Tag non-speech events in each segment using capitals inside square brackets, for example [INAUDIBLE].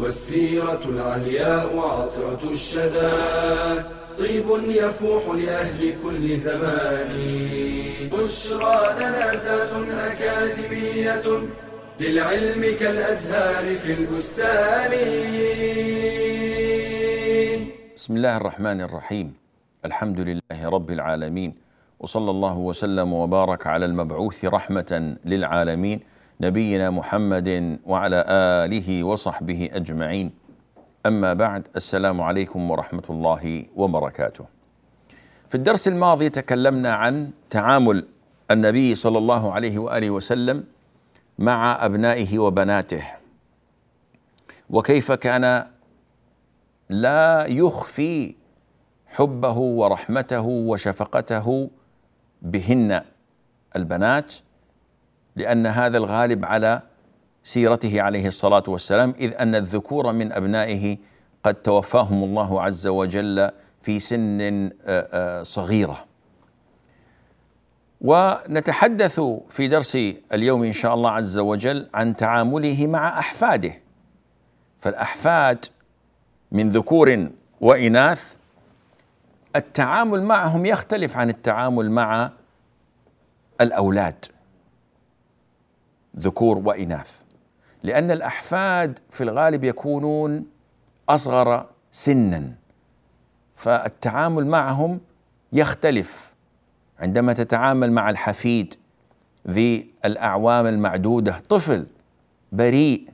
والسيرة العلياء عطرة الشدى. طيب يفوح لأهل كل زمان. بشرى لنا زاد أكاديمية للعلم كالأزهار في البستان. بسم الله الرحمن الرحيم. الحمد لله رب العالمين. وصلى الله وسلم وبارك على المبعوث رحمة للعالمين. نبينا محمد وعلى آله وصحبه أجمعين. أما بعد السلام عليكم ورحمة الله وبركاته. في الدرس الماضي تكلمنا عن تعامل النبي صلى الله عليه وآله وسلم مع أبنائه وبناته. وكيف كان لا يخفي حبه ورحمته وشفقته بهن البنات لأن هذا الغالب على سيرته عليه الصلاة والسلام إذ أن الذكور من أبنائه قد توفاهم الله عز وجل في سن صغيرة. ونتحدث في درس اليوم إن شاء الله عز وجل عن تعامله مع أحفاده. فالأحفاد من ذكور وإناث التعامل معهم يختلف عن التعامل مع الأولاد. ذكور وإناث. لأن الأحفاد في الغالب يكونون أصغر سنا. فالتعامل معهم يختلف. عندما تتعامل مع الحفيد ذي الأعوام المعدودة طفل بريء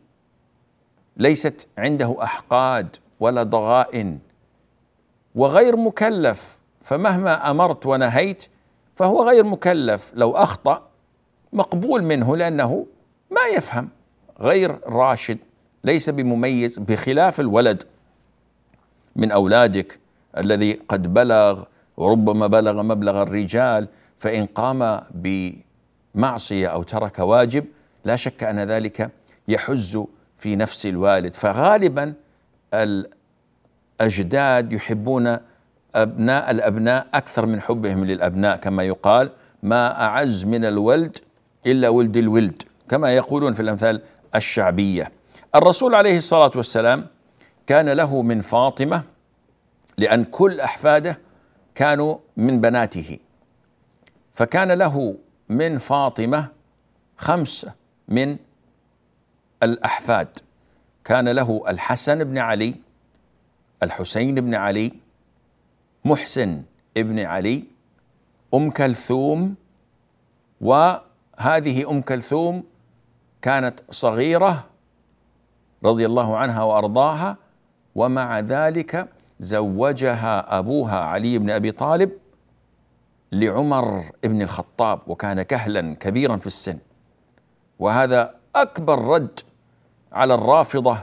ليست عنده أحقاد ولا ضغائن وغير مكلف فمهما أمرت ونهيت فهو غير مكلف. لو أخطأ مقبول منه لأنه ما يفهم غير راشد ليس بمميز بخلاف الولد. من أولادك الذي قد بلغ وربما بلغ مبلغ الرجال فإن قام بمعصية أو ترك واجب لا شك أن ذلك يحز في نفس الوالد. فغالبا الأجداد يحبون أبناء الأبناء أكثر من حبهم للأبناء كما يقال ما أعز من الولد إلا ولد الولد كما يقولون في الأمثال الشعبية. الرسول عليه الصلاة والسلام كان له من فاطمة لأن كل أحفاده كانوا من بناته. فكان له من فاطمة خمسه من الأحفاد. كان له الحسن بن علي الحسين بن علي محسن ابن علي أم كلثوم وهذه أم كلثوم كانت صغيرة رضي الله عنها وأرضاها ومع ذلك زوجها أبوها علي بن أبي طالب لعمر بن الخطاب وكان كهلا كبيرا في السن. وهذا أكبر رد على الرافضة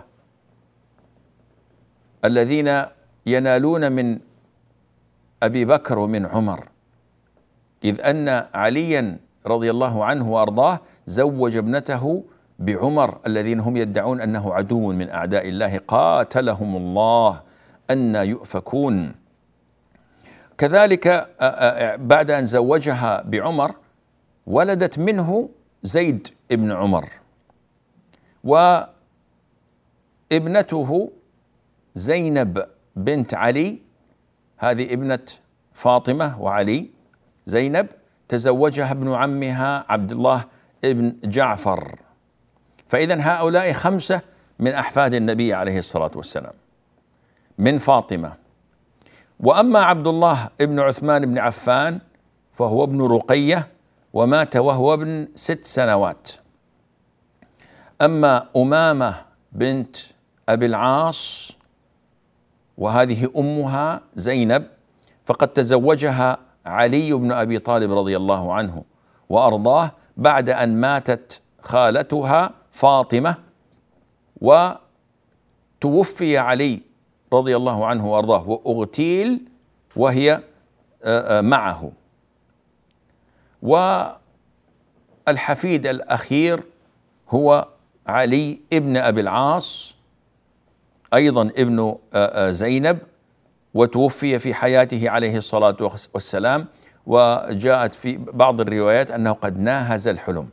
الذين ينالون من أبي بكر ومن عمر إذ أن عليا رضي الله عنه وأرضاه زوج ابنته بعمر الذين هم يدعون أنه عدو من أعداء الله قاتلهم الله أن يؤفكون. كذلك بعد أن زوجها بعمر ولدت منه زيد ابن عمر. وابنته زينب بنت علي هذه ابنة فاطمة وعلي زينب تزوجها ابن عمها عبد الله ابن جعفر. فإذا هؤلاء خمسة من أحفاد النبي عليه الصلاة والسلام. من فاطمة. وأما عبد الله ابن عثمان بن عفان فهو ابن رقية ومات وهو ابن ست سنوات. أما أمامة بنت أبي العاص وهذه أمها زينب فقد تزوجها علي بن أبي طالب رضي الله عنه وأرضاه بعد أن ماتت خالتها فاطمة وتوفي علي رضي الله عنه وأرضاه وأغتيل وهي آه، آه، معه. والحفيد الأخير هو علي ابن أبي العاص أيضا ابن آه، زينب وتوفي في حياته عليه الصلاة والسلام وجاءت في بعض الروايات أنه قد ناهز الحلم.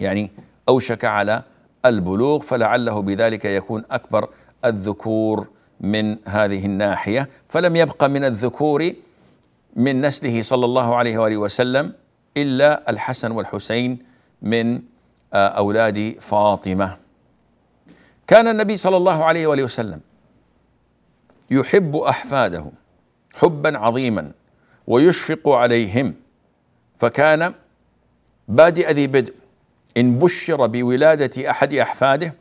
يعني أوشك على البلوغ فلعله بذلك يكون أكبر الذكور من هذه الناحية. فلم يبق من الذكور من نسله صلى الله عليه وآله وسلم إلا الحسن والحسين من آه، أولاد فاطمة. كان النبي صلى الله عليه وآله وسلم يحب أحفاده حبا عظيما ويشفق عليهم. فكان بادئ ذي بدء إن بشر بولادة أحد أحفاده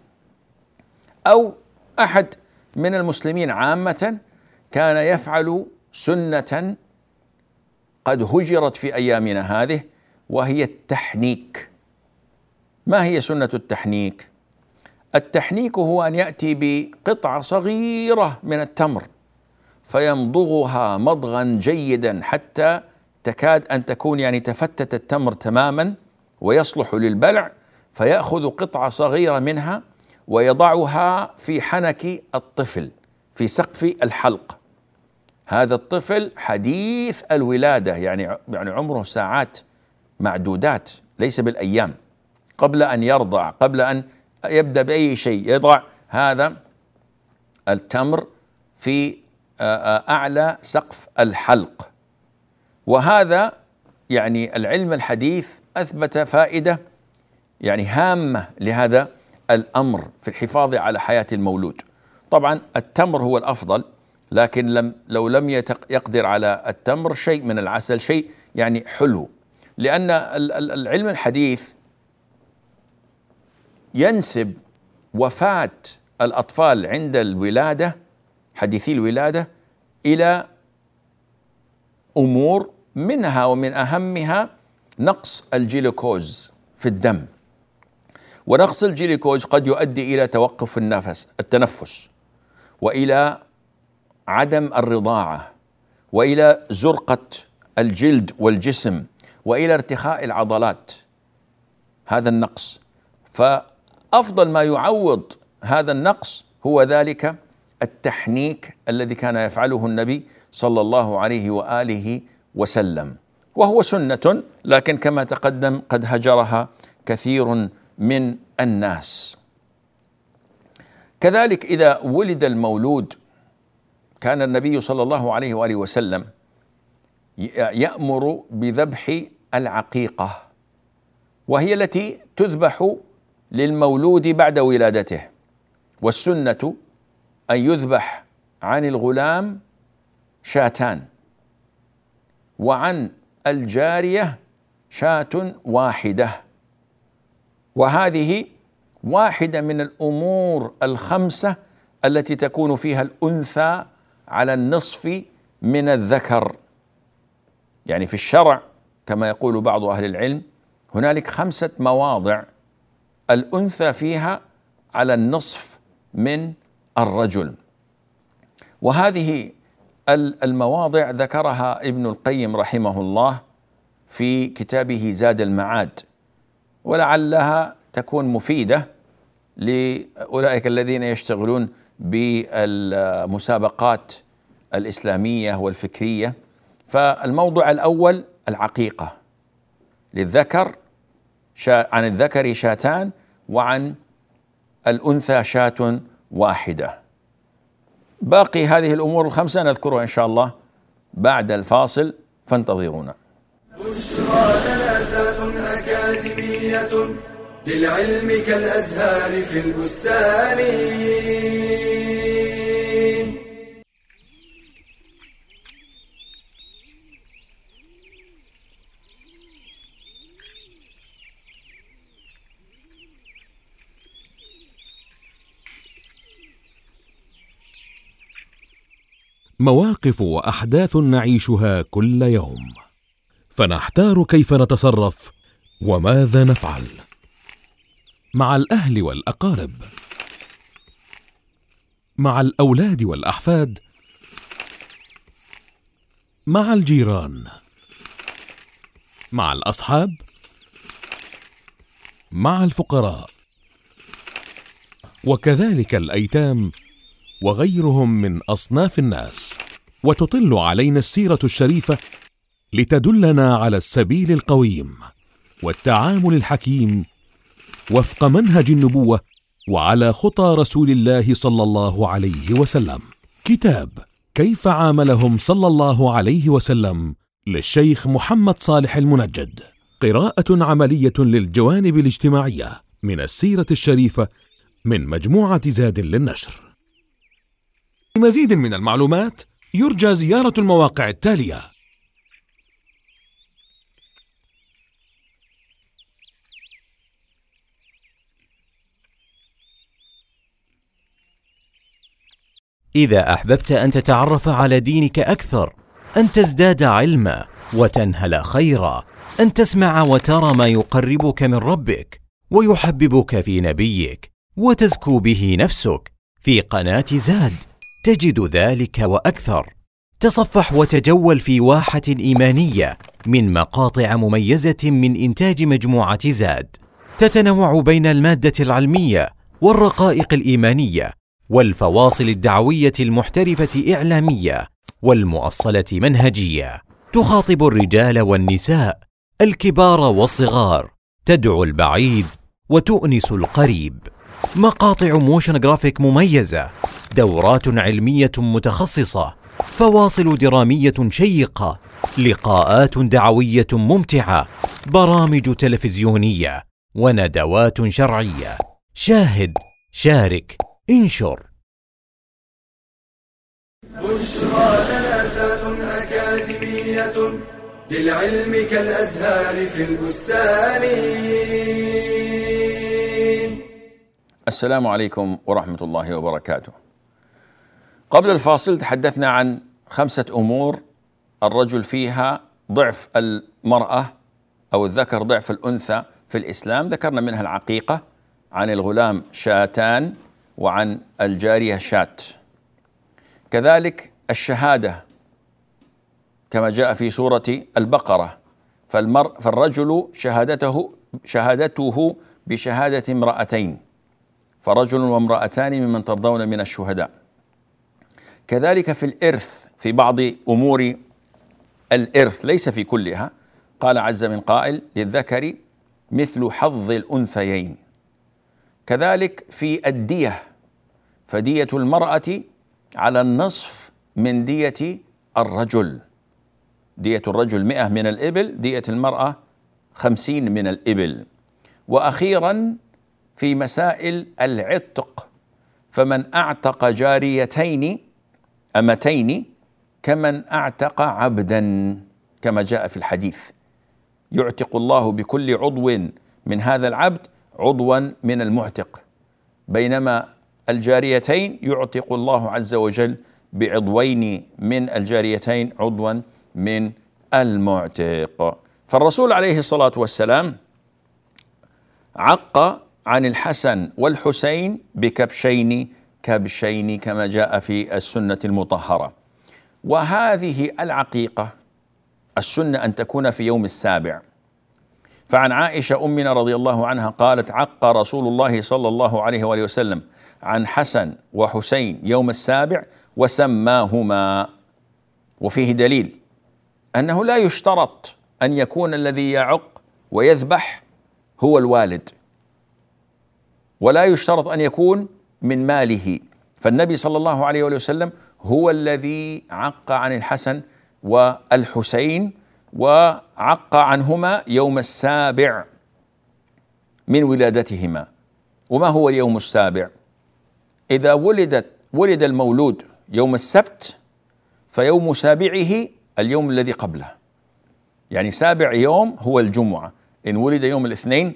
أو أحد من المسلمين عامة كان يفعل سنة قد هجرت في أيامنا هذه وهي التحنيك. ما هي سنة التحنيك؟ التحنيك هو أن يأتي بقطعة صغيرة من التمر فيمضغها مضغا جيدا حتى تكاد أن تكون يعني تفتت التمر تماما ويصلح للبلع فيأخذ قطعة صغيرة منها ويضعها في حنك الطفل في سقف الحلق. هذا الطفل حديث الولادة يعني يعني عمره ساعات معدودات ليس بالأيام. قبل أن يرضع قبل أن يبدأ بأي شيء يضع هذا التمر في أعلى سقف الحلق وهذا يعني العلم الحديث أثبت فائدة يعني هامة لهذا الأمر في الحفاظ على حياة المولود. طبعا التمر هو الأفضل لكن لم لو لم يقدر على التمر شيء من العسل شيء يعني حلو لأن العلم الحديث ينسب وفاة الأطفال عند الولادة حديثي الولادة إلى أمور منها ومن أهمها نقص الجلوكوز في الدم. ونقص الجلوكوز قد يؤدي إلى توقف النفس التنفس وإلى عدم الرضاعة وإلى زرقة الجلد والجسم وإلى ارتخاء العضلات. هذا النقص. فافضل ما يعوض هذا النقص هو ذلك التحنيك الذي كان يفعله النبي صلى الله عليه وآله وسلم. وهو سنة لكن كما تقدم قد هجرها كثير من الناس. كذلك إذا ولد المولود كان النبي صلى الله عليه وآله وسلم يأمر بذبح العقيقة وهي التي تذبح للمولود بعد ولادته والسنة أن يذبح عن الغلام شاتان وعن الجارية شاة واحدة. وهذه واحدة من الأمور الخمسة التي تكون فيها الأنثى على النصف من الذكر. يعني في الشرع كما يقول بعض أهل العلم هنالك خمسة مواضع الأنثى فيها على النصف من الرجل. وهذه المواضع ذكرها ابن القيم رحمه الله في كتابه زاد المعاد ولعلها تكون مفيدة لأولئك الذين يشتغلون بالمسابقات الإسلامية والفكرية. فالموضوع الأول العقيقة. للذكر عن الذكر شاتان وعن الأنثى شاة واحدة. باقي هذه الأمور الخمسة نذكرها إن شاء الله بعد الفاصل فانتظرونا. بشرى لنا أكاديمية للعلم كالأزهار في البستان. مواقف وأحداث نعيشها كل يوم. فنحتار كيف نتصرف وماذا نفعل. مع الأهل والأقارب. مع الأولاد والأحفاد. مع الجيران. مع الأصحاب. مع الفقراء. وكذلك الأيتام وغيرهم من أصناف الناس. وتطل علينا السيرة الشريفة لتدلنا على السبيل القويم والتعامل الحكيم وفق منهج النبوة وعلى خطى رسول الله صلى الله عليه وسلم. كتاب كيف عاملهم صلى الله عليه وسلم للشيخ محمد صالح المنجد. قراءة عملية للجوانب الاجتماعية من السيرة الشريفة من مجموعة زاد للنشر. لمزيد من المعلومات يرجى زيارة المواقع التالية. إذا أحببت أن تتعرف على دينك أكثر أن تزداد علما وتنهل خيرا أن تسمع وترى ما يقربك من ربك ويحببك في نبيك وتزكو به نفسك في قناة زاد. تجد ذلك وأكثر. تصفح وتجول في واحة إيمانية من مقاطع مميزة من إنتاج مجموعة زاد. تتنوع بين المادة العلمية والرقائق الإيمانية والفواصل الدعوية المحترفة إعلامية والمؤصلة منهجية. تخاطب الرجال والنساء الكبار والصغار تدعو البعيد وتؤنس القريب. مقاطع motion graphic مميزة دورات علمية متخصصة فواصل درامية شيقة لقاءات دعوية ممتعة برامج تلفزيونية وندوات شرعية. شاهد شارك انشر. بشرى لنا زاد أكاديمية للعلم كالأزهار في البستان. السلام عليكم ورحمة الله وبركاته. قبل الفاصل تحدثنا عن خمسة أمور الرجل فيها ضعف المرأة أو الذكر ضعف الأنثى في الإسلام، ذكرنا منها العقيقة، عن الغلام شاتان، وعن الجارية شات. كذلك الشهادة كما جاء في سورة البقرة فالمر فالرجل شهادته شهادته بشهادة امرأتين فرجل وامرأتان ممن ترضون من الشهداء. كذلك في الإرث في بعض أمور الإرث ليس في كلها. قال عز من قائل للذكر مثل حظ الأنثيين. كذلك في الدية فدية المرأة على النصف من دية الرجل. دية الرجل مئة من الإبل دية المرأة خمسين من الإبل. وأخيرا في مسائل العتق. فمن أعتق جاريتين أمتين كمن أعتق عبدا كما جاء في الحديث. يعتق الله بكل عضو من هذا العبد عضوا من المعتق. بينما الجاريتين يعتق الله عز وجل بعضوين من الجاريتين عضوا من المعتق. فالرسول عليه الصلاة والسلام عق عن الحسن والحسين بكبشين كبشين كما جاء في السنة المطهرة. وهذه العقيقة السنة أن تكون في يوم السابع. فعن عائشة امنا رضي الله عنها قالت عق رسول الله صلى الله عليه وآله وسلم عن حسن وحسين يوم السابع وسماهما. وفيه دليل أنه لا يشترط أن يكون الذي يعق ويذبح هو الوالد. ولا يشترط أن يكون من ماله. فالنبي صلى الله عليه وسلم هو الذي عق عن الحسن والحسين وعق عنهما يوم السابع من ولادتهما. وما هو اليوم السابع؟ إذا ولدت ولد المولود يوم السبت فيوم سابعه اليوم الذي قبله. يعني سابع يوم هو الجمعة. إن ولد يوم الاثنين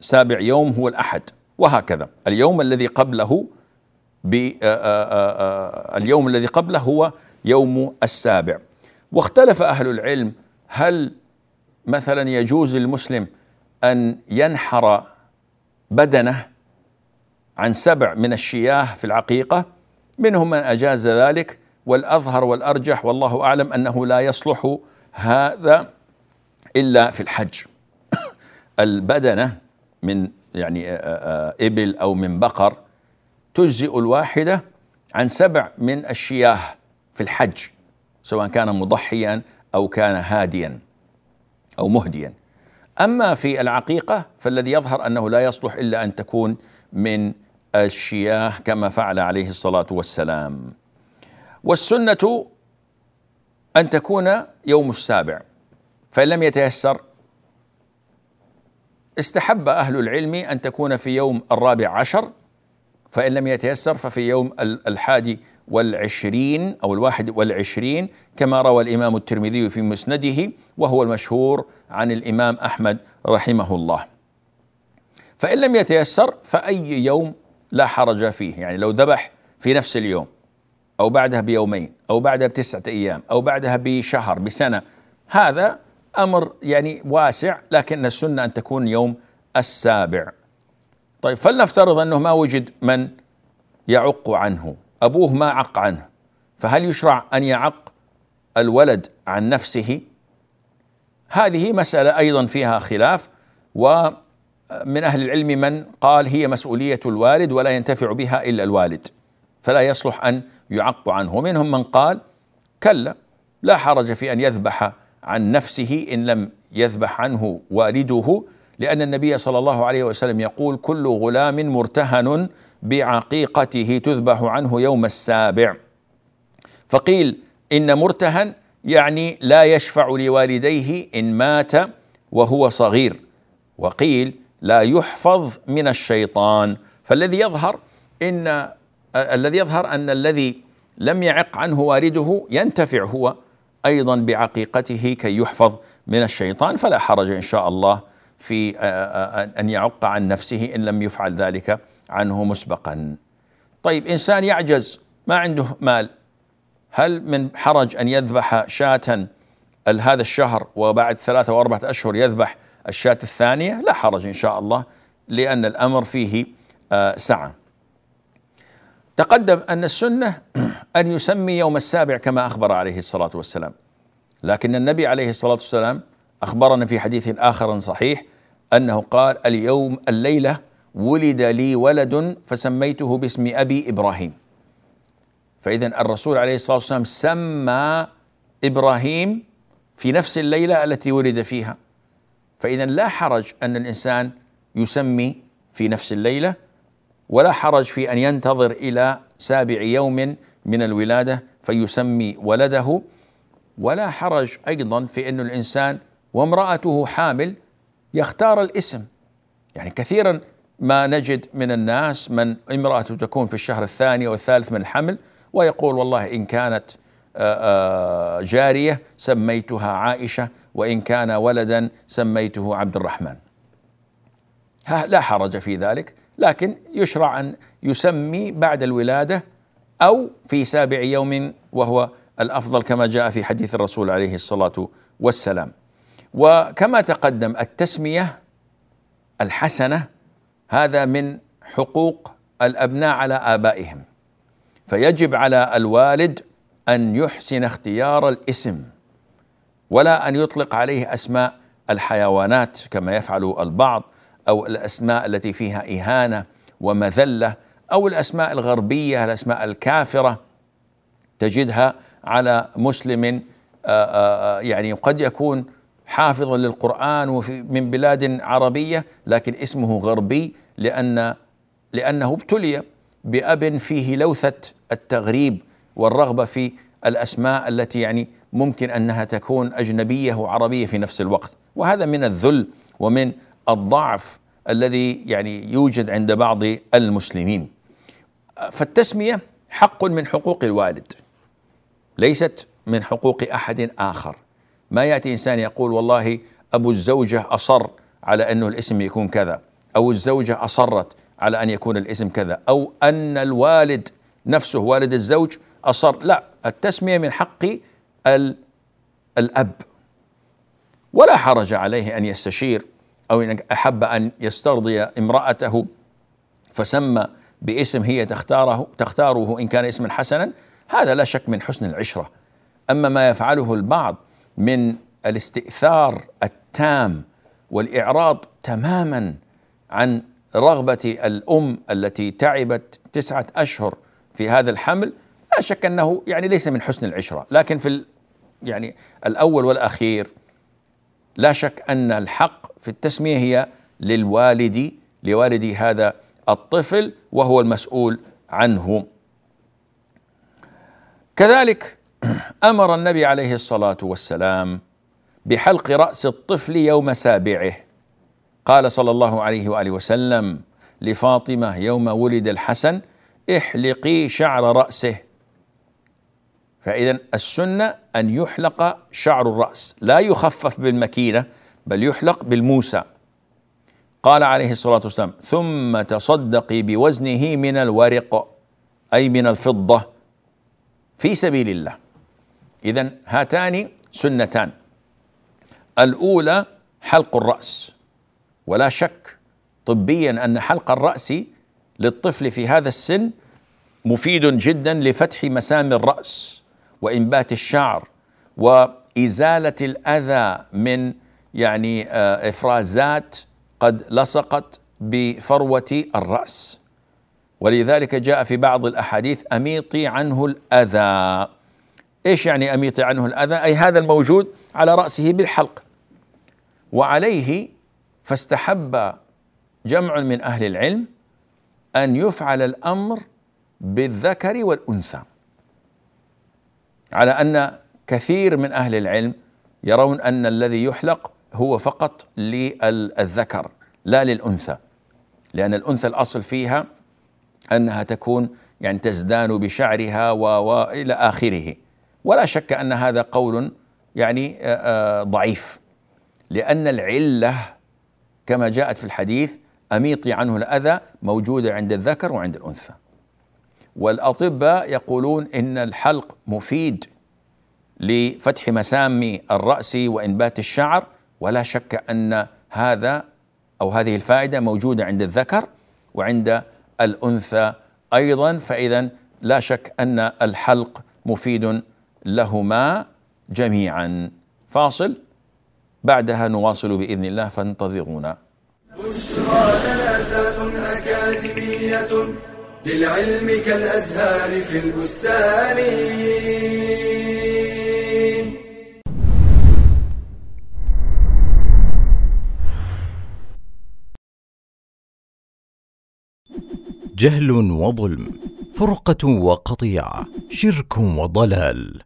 سابع يوم هو الأحد. وهكذا. اليوم الذي قبله اليوم الذي قبله هو يوم السابع. واختلف أهل العلم هل مثلا يجوز للمسلم أن ينحر بدنه عن سبع من الشياه في العقيقة؟ منهم من أجاز ذلك والأظهر والأرجح والله أعلم أنه لا يصلح هذا إلا في الحج. [COUGHS] البدنة من يعني آه، آه، إبل أو من بقر تجزئ الواحدة عن سبع من الشياه في الحج سواء كان مضحيا أو كان هاديا أو مهديا. أما في العقيقة فالذي يظهر أنه لا يصلح إلا أن تكون من الشياه كما فعل عليه الصلاة والسلام. والسنة أن تكون يوم السابع فإن لم يتيسر استحب أهل العلم أن تكون في يوم الرابع عشر فإن لم يتيسر ففي يوم الحادي والعشرين أو الواحد والعشرين كما روى الإمام الترمذي في مسنده وهو المشهور عن الإمام أحمد رحمه الله. فإن لم يتيسر فأي يوم لا حرج فيه يعني لو ذبح في نفس اليوم أو بعدها بيومين أو بعدها بتسعة أيام أو بعدها بشهر بسنة هذا أمر يعني واسع لكن السنة أن تكون يوم السابع. طيب فلنفترض أنه ما وجد من يعق عنه أبوه ما عق عنه. فهل يشرع أن يعق الولد عن نفسه؟ هذه مسألة أيضا فيها خلاف ومن أهل العلم من قال هي مسؤولية الوالد ولا ينتفع بها إلا الوالد فلا يصلح أن يعق عنه. ومنهم من قال كلا لا حرج في أن يذبح عن نفسه إن لم يذبح عنه والده لأن النبي صلى الله عليه وسلم يقول كل غلام مرتهن بعقيقته تذبح عنه يوم السابع. فقيل إن مرتهن يعني لا يشفع لوالديه إن مات وهو صغير. وقيل لا يحفظ من الشيطان. فالذي يظهر إن الذي يظهر أن الذي لم يعق عنه والده ينتفع هو أيضا بعقيقته كي يحفظ من الشيطان فلا حرج إن شاء الله في أن يعق عن نفسه إن لم يفعل ذلك عنه مسبقا. طيب إنسان يعجز ما عنده مال هل من حرج أن يذبح شاة هذا الشهر وبعد ثلاثة وأربعة أشهر يذبح الشاة الثانية؟ لا حرج إن شاء الله لأن الأمر فيه سعة. تقدم أن السنة [CLEARS THROAT] أن يسمي يوم السابع كما أخبر عليه الصلاة والسلام. لكن النبي عليه الصلاة والسلام أخبرنا في حديث آخر صحيح أنه قال اليوم الليلة ولد لي ولد فسميته باسم أبي إبراهيم. فإذا الرسول عليه الصلاة والسلام سمى إبراهيم في نفس الليلة التي ولد فيها. فإذا لا حرج أن الإنسان يسمي في نفس الليلة ولا حرج في أن ينتظر إلى سابع يوم من الولادة فيسمي ولده. ولا حرج أيضا في أن الإنسان وامرأته حامل يختار الاسم. يعني كثيرا ما نجد من الناس من امرأته تكون في الشهر الثاني والثالث من الحمل ويقول والله إن كانت جارية سميتها عائشة وإن كان ولدا سميته عبد الرحمن. لا حرج في ذلك. لكن يشرع أن يسمي بعد الولادة أو في سابع يوم وهو الأفضل كما جاء في حديث الرسول عليه الصلاة والسلام. وكما تقدم التسمية الحسنة هذا من حقوق الأبناء على آبائهم. فيجب على الوالد أن يحسن اختيار الاسم ولا أن يطلق عليه أسماء الحيوانات كما يفعل البعض. أو الأسماء التي فيها إهانة ومذلة أو الأسماء الغربية الأسماء الكافرة تجدها على مسلم آه، آه، يعني قد يكون حافظا للقرآن وفي من بلاد عربية لكن اسمه غربي لأن لأنه ابتلي بأب فيه لوثة التغريب والرغبة في الأسماء التي يعني ممكن أنها تكون أجنبية وعربية في نفس الوقت. وهذا من الذل ومن الضعف الذي يعني يوجد عند بعض المسلمين. فالتسمية حق من حقوق الوالد ليست من حقوق أحد آخر. ما يأتي إنسان يقول والله أبو الزوجة أصر على انه الاسم يكون كذا أو الزوجة أصرت على أن يكون الاسم كذا أو أن الوالد نفسه والد الزوج أصر. لا التسمية من حق الأب. ولا حرج عليه أن يستشير أو إن أحب أن يسترضي امرأته فسمى باسم هي تختاره تختاره إن كان اسما حسنا هذا لا شك من حسن العشرة. أما ما يفعله البعض من الاستئثار التام والإعراض تماما عن رغبة الأم التي تعبت تسعة أشهر في هذا الحمل لا شك أنه يعني ليس من حسن العشرة. لكن في يعني الأول والأخير لا شك أن الحق في التسمية هي للوالد لوالد هذا الطفل وهو المسؤول عنه. كذلك [CLEARS THROAT] أمر النبي عليه الصلاة والسلام بحلق رأس الطفل يوم سابعه. قال صلى الله عليه وآله وسلم لفاطمة يوم ولد الحسن احلقي شعر رأسه. فاذا السنة أن يحلق شعر الرأس. لا يخفف بالمكينة بل يحلق بالموسى. قال عليه الصلاة والسلام ثم تصدقي بوزنه من الورق أي من الفضة في سبيل الله. اذا هاتان سنتان. الأولى حلق الرأس. ولا شك طبيا أن حلق الرأس للطفل في هذا السن مفيد جدا لفتح مسام الرأس. وانبات الشعر وإزالة الأذى من يعني آه، افرازات قد لصقت بفروة الرأس. ولذلك جاء في بعض الأحاديث أميطي عنه الأذى. إيش يعني أميطي عنه الأذى؟ أي هذا الموجود على رأسه بالحلق. وعليه فاستحب جمع من أهل العلم أن يفعل الأمر بالذكر والأنثى. على أن كثير من أهل العلم يرون أن الذي يحلق هو فقط للذكر لا للأنثى. لأن الأنثى الأصل فيها أنها تكون يعني تزدان بشعرها والى آخره. ولا شك أن هذا قول يعني ضعيف. لأن العلة كما جاءت في الحديث أميطي عنه الأذى موجودة عند الذكر وعند الأنثى. والأطباء يقولون إن الحلق مفيد لفتح مسام الرأس وإنبات الشعر ولا شك أن هذا أو هذه الفائدة موجودة عند الذكر وعند الأنثى أيضا فاذا لا شك أن الحلق مفيد لهما جميعا. فاصل. بعدها نواصل بإذن الله فانتظرونا. بشرى لنا أكاديمية. للعلم كالأزهار في البستان. جهل وظلم فرقة وقطيعه شرك وضلال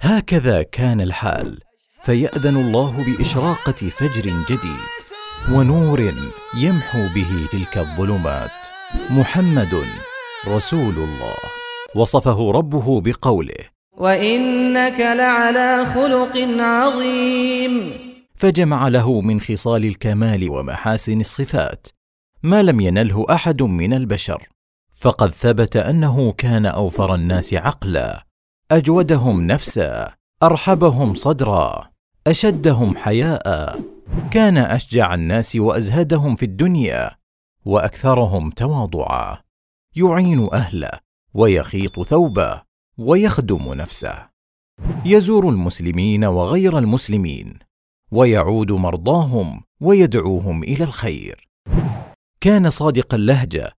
هكذا كان الحال فيأذن الله بإشراقة فجر جديد ونور يمحو به تلك الظلمات. محمد رسول الله. وصفه ربه بقوله. وانك لعلى خلق عظيم. فجمع له من خصال الكمال ومحاسن الصفات. ما لم ينله أحد من البشر. فقد ثبت أنه كان أوفر الناس عقلا. أجودهم نفسا. أرحبهم صدرا. أشدهم حياء. كان أشجع الناس وأزهدهم في الدنيا. وأكثرهم تواضعا. يعين أهله ويخيط ثوبه ويخدم نفسه. يزور المسلمين وغير المسلمين ويعود مرضاهم ويدعوهم إلى الخير. كان صادق اللهجة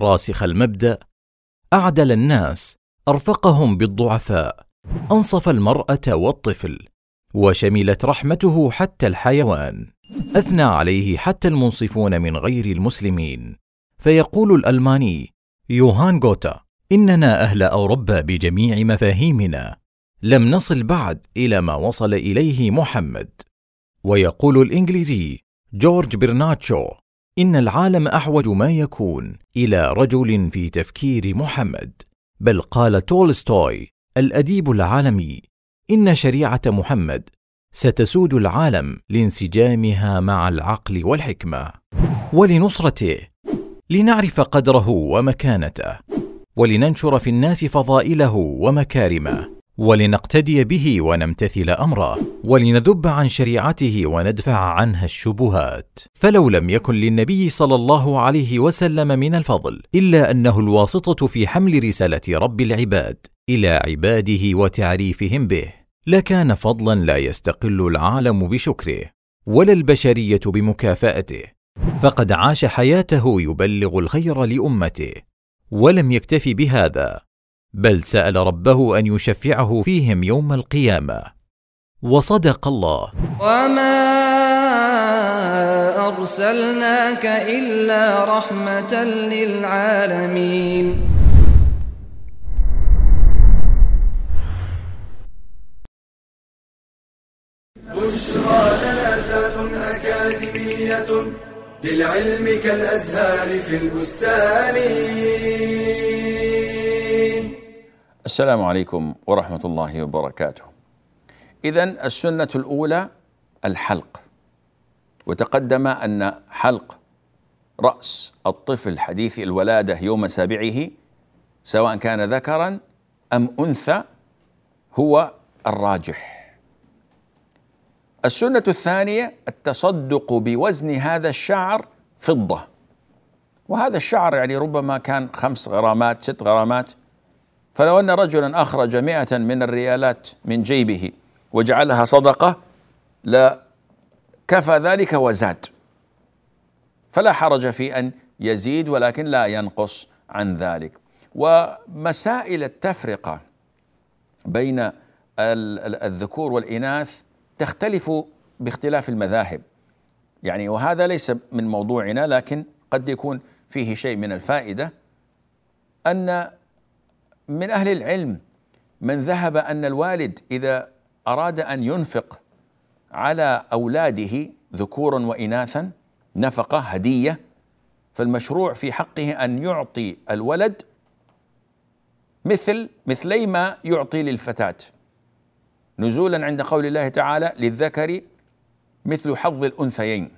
راسخ المبدأ أعدل الناس أرفقهم بالضعفاء أنصف المرأة والطفل وشملت رحمته حتى الحيوان. أثنى عليه حتى المنصفون من غير المسلمين. فيقول الألماني يوهان غوتا إننا أهل اوروبا بجميع مفاهيمنا. لم نصل بعد إلى ما وصل إليه محمد. ويقول الإنجليزي جورج برناتشو إن العالم أحوج ما يكون إلى رجل في تفكير محمد. بل قال تولستوي الأديب العالمي إن شريعة محمد ستسود العالم لانسجامها مع العقل والحكمة. ولنصرته لنعرف قدره ومكانته ولننشر في الناس فضائله ومكارمه ولنقتدي به ونمتثل أمره ولنذب عن شريعته وندفع عنها الشبهات. فلو لم يكن للنبي صلى الله عليه وسلم من الفضل إلا أنه الواسطة في حمل رسالة رب العباد إلى عباده وتعريفهم به لكان فضلا لا يستقل العالم بشكره ولا البشرية بمكافأته. فقد عاش حياته يبلغ الخير لأمته ولم يكتف بهذا بل سأل ربه أن يشفعه فيهم يوم القيامة. وصدق الله. وما أرسلناك إلا رحمة للعالمين. بشرى لنا زاد أكاديمية للعلم كالأزهار في البستان السلام عليكم ورحمة الله وبركاته. إذا السنة الأولى الحلق وتقدم أن حلق رأس الطفل حديث الولادة يوم سابعه سواء كان ذكرا أم أنثى هو الراجح. السنة الثانية التصدق بوزن هذا الشعر فضة. وهذا الشعر يعني ربما كان خمس غرامات ست غرامات. فلو أن رجلا أخرج مئة من الريالات من جيبه وجعلها صدقة لا كفى ذلك وزاد. فلا حرج في أن يزيد ولكن لا ينقص عن ذلك. ومسائل التفرقة بين ال- ال- الذكور والإناث تختلف باختلاف المذاهب. يعني وهذا ليس من موضوعنا لكن قد يكون فيه شيء من الفائدة أن من أهل العلم من ذهب أن الوالد إذا أراد أن ينفق على أولاده ذكورا وإناثا نفقة هدية فالمشروع في حقه أن يعطي الولد مثل مثلي ما يعطي للفتاة. نزولا عند قول الله تعالى للذكر مثل حظ الأنثيين.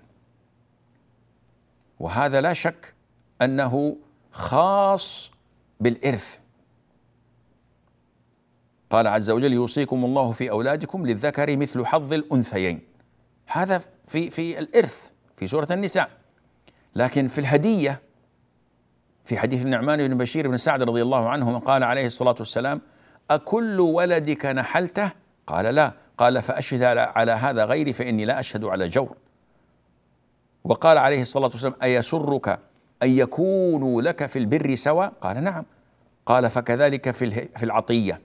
وهذا لا شك أنه خاص بالإرث. قال عز وجل يوصيكم الله في أولادكم للذكر مثل حظ الأنثيين. هذا في في الإرث في سورة النساء. لكن في الهدية في حديث النعمان بن بشير بن سعد رضي الله عنهما قال عليه الصلاة والسلام أكل ولدك نحلته قال لا. قال فأشهد على, هذا غيري فإني لا أشهد على جور. وقال عليه الصلاة والسلام أيسرك أن يكونوا لك في البر سواء قال نعم. قال فكذلك في العطية.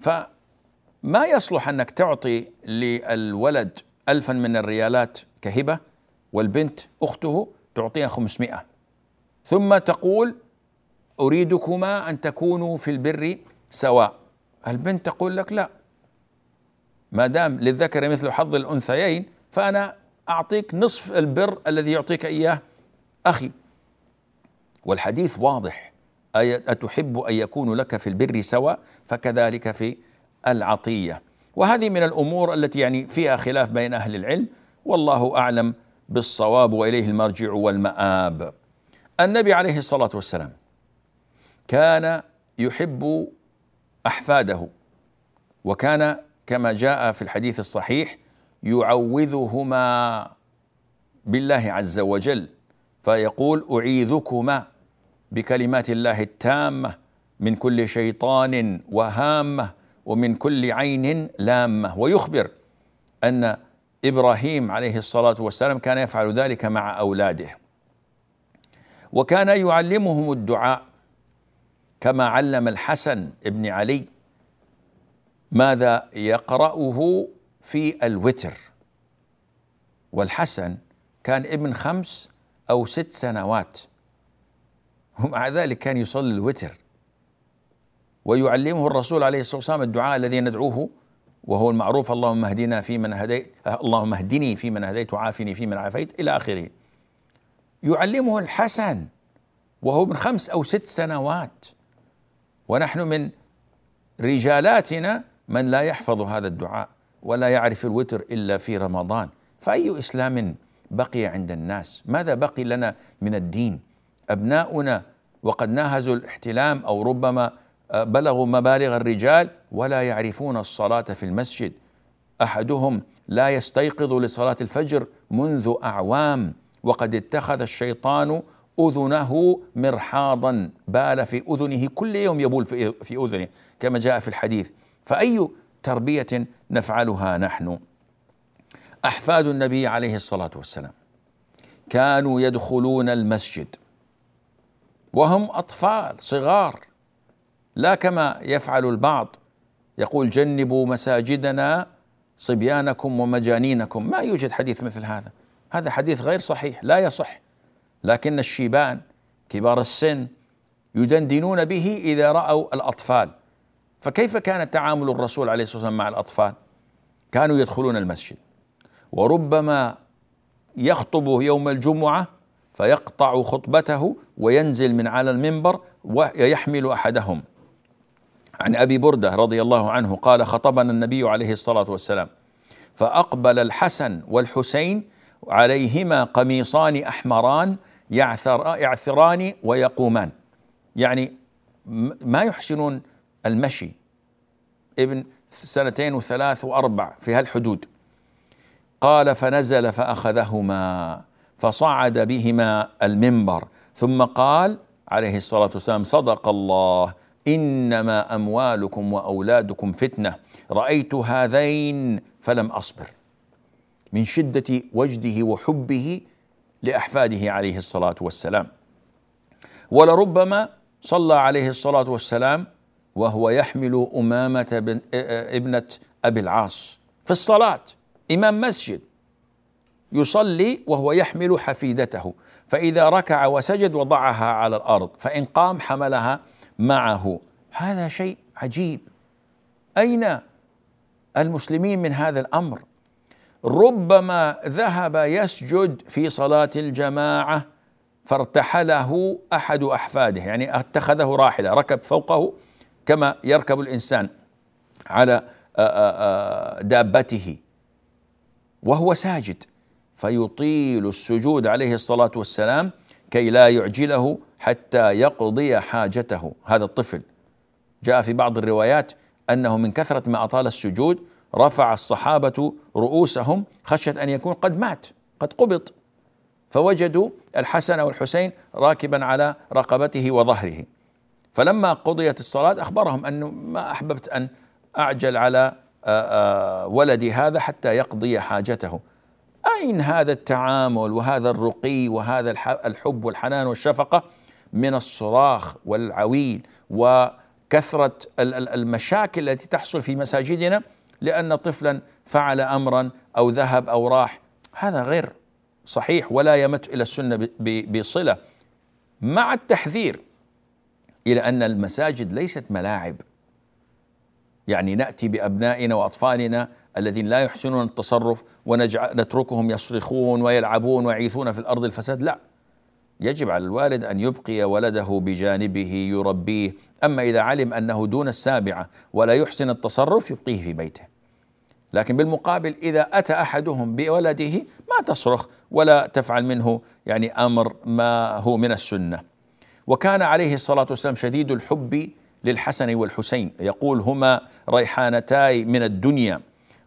فما يصلح أنك تعطي للولد ألفا من الريالات كهبة والبنت أخته تعطيها خمسمائة. ثم تقول أريدكما أن تكونوا في البر سواء البنت تقول لك لا. ما دام للذكر مثل حظ الأنثيين فأنا أعطيك نصف البر الذي يعطيك إياه أخي. والحديث واضح. أتحب أن يكون لك في البر سواء فكذلك في العطية. وهذه من الأمور التي يعني فيها خلاف بين أهل العلم والله أعلم بالصواب وإليه المرجع والمآب. النبي عليه الصلاة والسلام كان يحب أحفاده وكان كما جاء في الحديث الصحيح يعوذهما بالله عز وجل فيقول أعيذكما بكلمات الله التامة من كل شيطان وهامة ومن كل عين لامة. ويخبر أن إبراهيم عليه الصلاة والسلام كان يفعل ذلك مع أولاده. وكان يعلمهم الدعاء كما علم الحسن بن علي ماذا يقرأه في الوتر. والحسن كان ابن خمس أو ست سنوات. ومع ذلك كان يصلي الوتر. ويعلمه الرسول عليه الصلاة والسلام الدعاء الذي ندعوه وهو المعروف اللهم اهدنا فيمن هديت اللهم اهدني فيمن هديت وعافني فيمن عافيت إلى آخره. يعلمه الحسن وهو من خمس أو ست سنوات. ونحن من رجالاتنا من لا يحفظ هذا الدعاء ولا يعرف الوتر إلا في رمضان فأي إسلام بقي عند الناس؟ ماذا بقي لنا من الدين؟ أبناؤنا وقد ناهزوا الاحتلام أو ربما بلغوا مبالغ الرجال ولا يعرفون الصلاة في المسجد. أحدهم لا يستيقظ لصلاة الفجر منذ أعوام وقد اتخذ الشيطان أذنه مرحاضا بال في أذنه كل يوم يبول في أذنه كما جاء في الحديث. فأي تربية نفعلها نحن؟ أحفاد النبي عليه الصلاة والسلام كانوا يدخلون المسجد وهم أطفال صغار لا كما يفعل البعض يقول جنبوا مساجدنا صبيانكم ومجانينكم. ما يوجد حديث مثل هذا. هذا حديث غير صحيح لا يصح. لكن الشيبان كبار السن يدندنون به إذا رأوا الأطفال. فكيف كان تعامل الرسول عليه الصلاة والسلام مع الأطفال؟ كانوا يدخلون المسجد وربما يخطب يوم الجمعة فيقطع خطبته وينزل من على المنبر ويحمل أحدهم عن أبي بردة رضي الله عنه قال خطبنا النبي عليه الصلاة والسلام فأقبل الحسن والحسين عليهما قميصان أحمران يعثر يعثران ويقومان يعني ما يحسنون المشي. ابن سنتين وثلاث وأربع في هالحدود. قال فنزل فأخذهما فصعد بهما المنبر ثم قال عليه الصلاة والسلام صدق الله إنما أموالكم وأولادكم فتنة رأيت هذين فلم أصبر. من شدة وجده وحبه لأحفاده عليه الصلاة والسلام. ولربما صلى عليه الصلاة والسلام وهو يحمل أمامة بن ابنة أبي العاص في الصلاة إمام مسجد يصلي وهو يحمل حفيدته فإذا ركع وسجد وضعها على الأرض فإن قام حملها معه. هذا شيء عجيب. أين المسلمين من هذا الأمر؟ ربما ذهب يسجد في صلاة الجماعة فارتحله أحد أحفاده يعني أتخذه راحله ركب فوقه كما يركب الإنسان على دابته وهو ساجد فيطيل السجود عليه الصلاة والسلام كي لا يعجله حتى يقضي حاجته. هذا الطفل جاء في بعض الروايات أنه من كثرة ما أطال السجود رفع الصحابة رؤوسهم خشية أن يكون قد مات قد قبض فوجدوا الحسن والحسين راكبا على رقبته وظهره. فلما قضيت الصلاة أخبرهم انه ما أحببت أن أعجل على ولدي هذا حتى يقضي حاجته. أين هذا التعامل وهذا الرقي وهذا الحب والحنان والشفقة من الصراخ والعويل وكثرة المشاكل التي تحصل في مساجدنا لأن طفلا فعل امرا أو ذهب أو راح؟ هذا غير صحيح ولا يمت إلى السنة بصلة. مع التحذير إلى أن المساجد ليست ملاعب. يعني نأتي بأبنائنا وأطفالنا الذين لا يحسنون التصرف ونتركهم يصرخون ويلعبون ويعيثون في الأرض الفساد. لا. يجب على الوالد أن يبقي ولده بجانبه يربيه. أما إذا علم أنه دون السابعة ولا يحسن التصرف يبقيه في بيته. لكن بالمقابل إذا أتى أحدهم بولده ما تصرخ ولا تفعل منه يعني أمر ما هو من السنة. وكان عليه الصلاة والسلام شديد الحب للحسن والحسين. يقول هما ريحانتاي من الدنيا.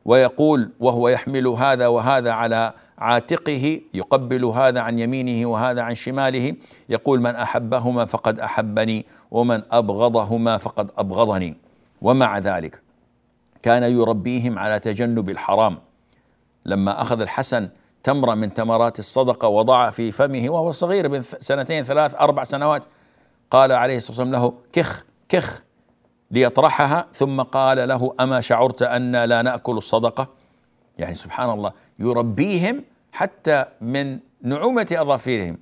ويقول وهو يحمل هذا وهذا على عاتقه يقبل هذا عن يمينه وهذا عن شماله. يقول من أحبهما فقد أحبني ومن أبغضهما فقد أبغضني. ومع ذلك كان يربيهم على تجنب الحرام. لما أخذ الحسن تمره من تمرات الصدقة وضع في فمه وهو صغير من سنتين ثلاث أربع سنوات. قال عليه الصلاة والسلام له كخ كخ. ليطرحها ثم قال له أما شعرت أن لا نأكل الصدقة؟ يعني سبحان الله يربيهم حتى من نعومة أظافرهم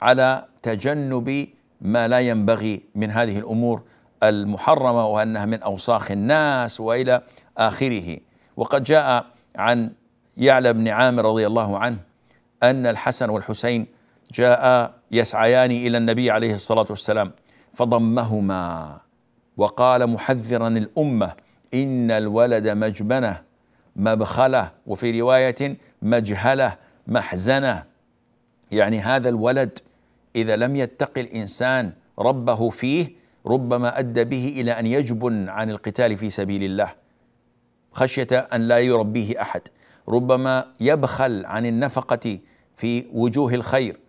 على تجنب ما لا ينبغي من هذه الأمور المحرمة وأنها من أوساخ الناس وإلى آخره. وقد جاء عن يعلى بن عامر رضي الله عنه أن الحسن والحسين جاء يسعيان إلى النبي عليه الصلاة والسلام فضمهما وقال محذرا الأمة إن الولد مجبنه مبخلة وفي رواية مجهلة محزنة. يعني هذا الولد إذا لم يتق الإنسان ربه فيه ربما أدى به إلى أن يجبن عن القتال في سبيل الله خشية أن لا يربيه أحد. ربما يبخل عن النفقة في وجوه الخير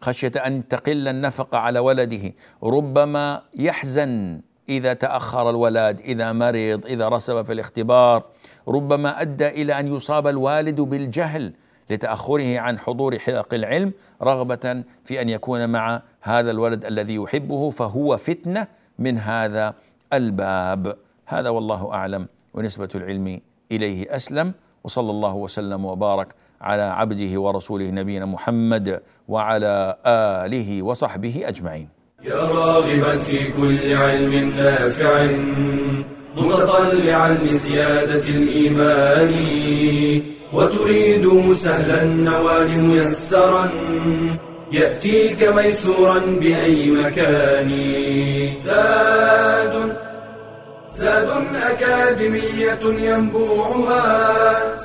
خشية أن تقل النفقه على ولده. ربما يحزن إذا تأخر الولد إذا مرض إذا رسب في الاختبار. ربما أدى إلى أن يصاب الوالد بالجهل لتأخره عن حضور حلق العلم رغبة في أن يكون مع هذا الولد الذي يحبه فهو فتنة من هذا الباب. هذا والله أعلم ونسبة العلم إليه أسلم. وصلى الله وسلم وبارك على عبده ورسوله نبينا محمد وعلى آله وصحبه أجمعين. يا راغبا في كل علم نافع متطلعا لزيادة الإيمان وتريد سهلا النوال ميسرا يأتيك ميسورا بأي مكان. زاد زاد أكاديمية ينبوعها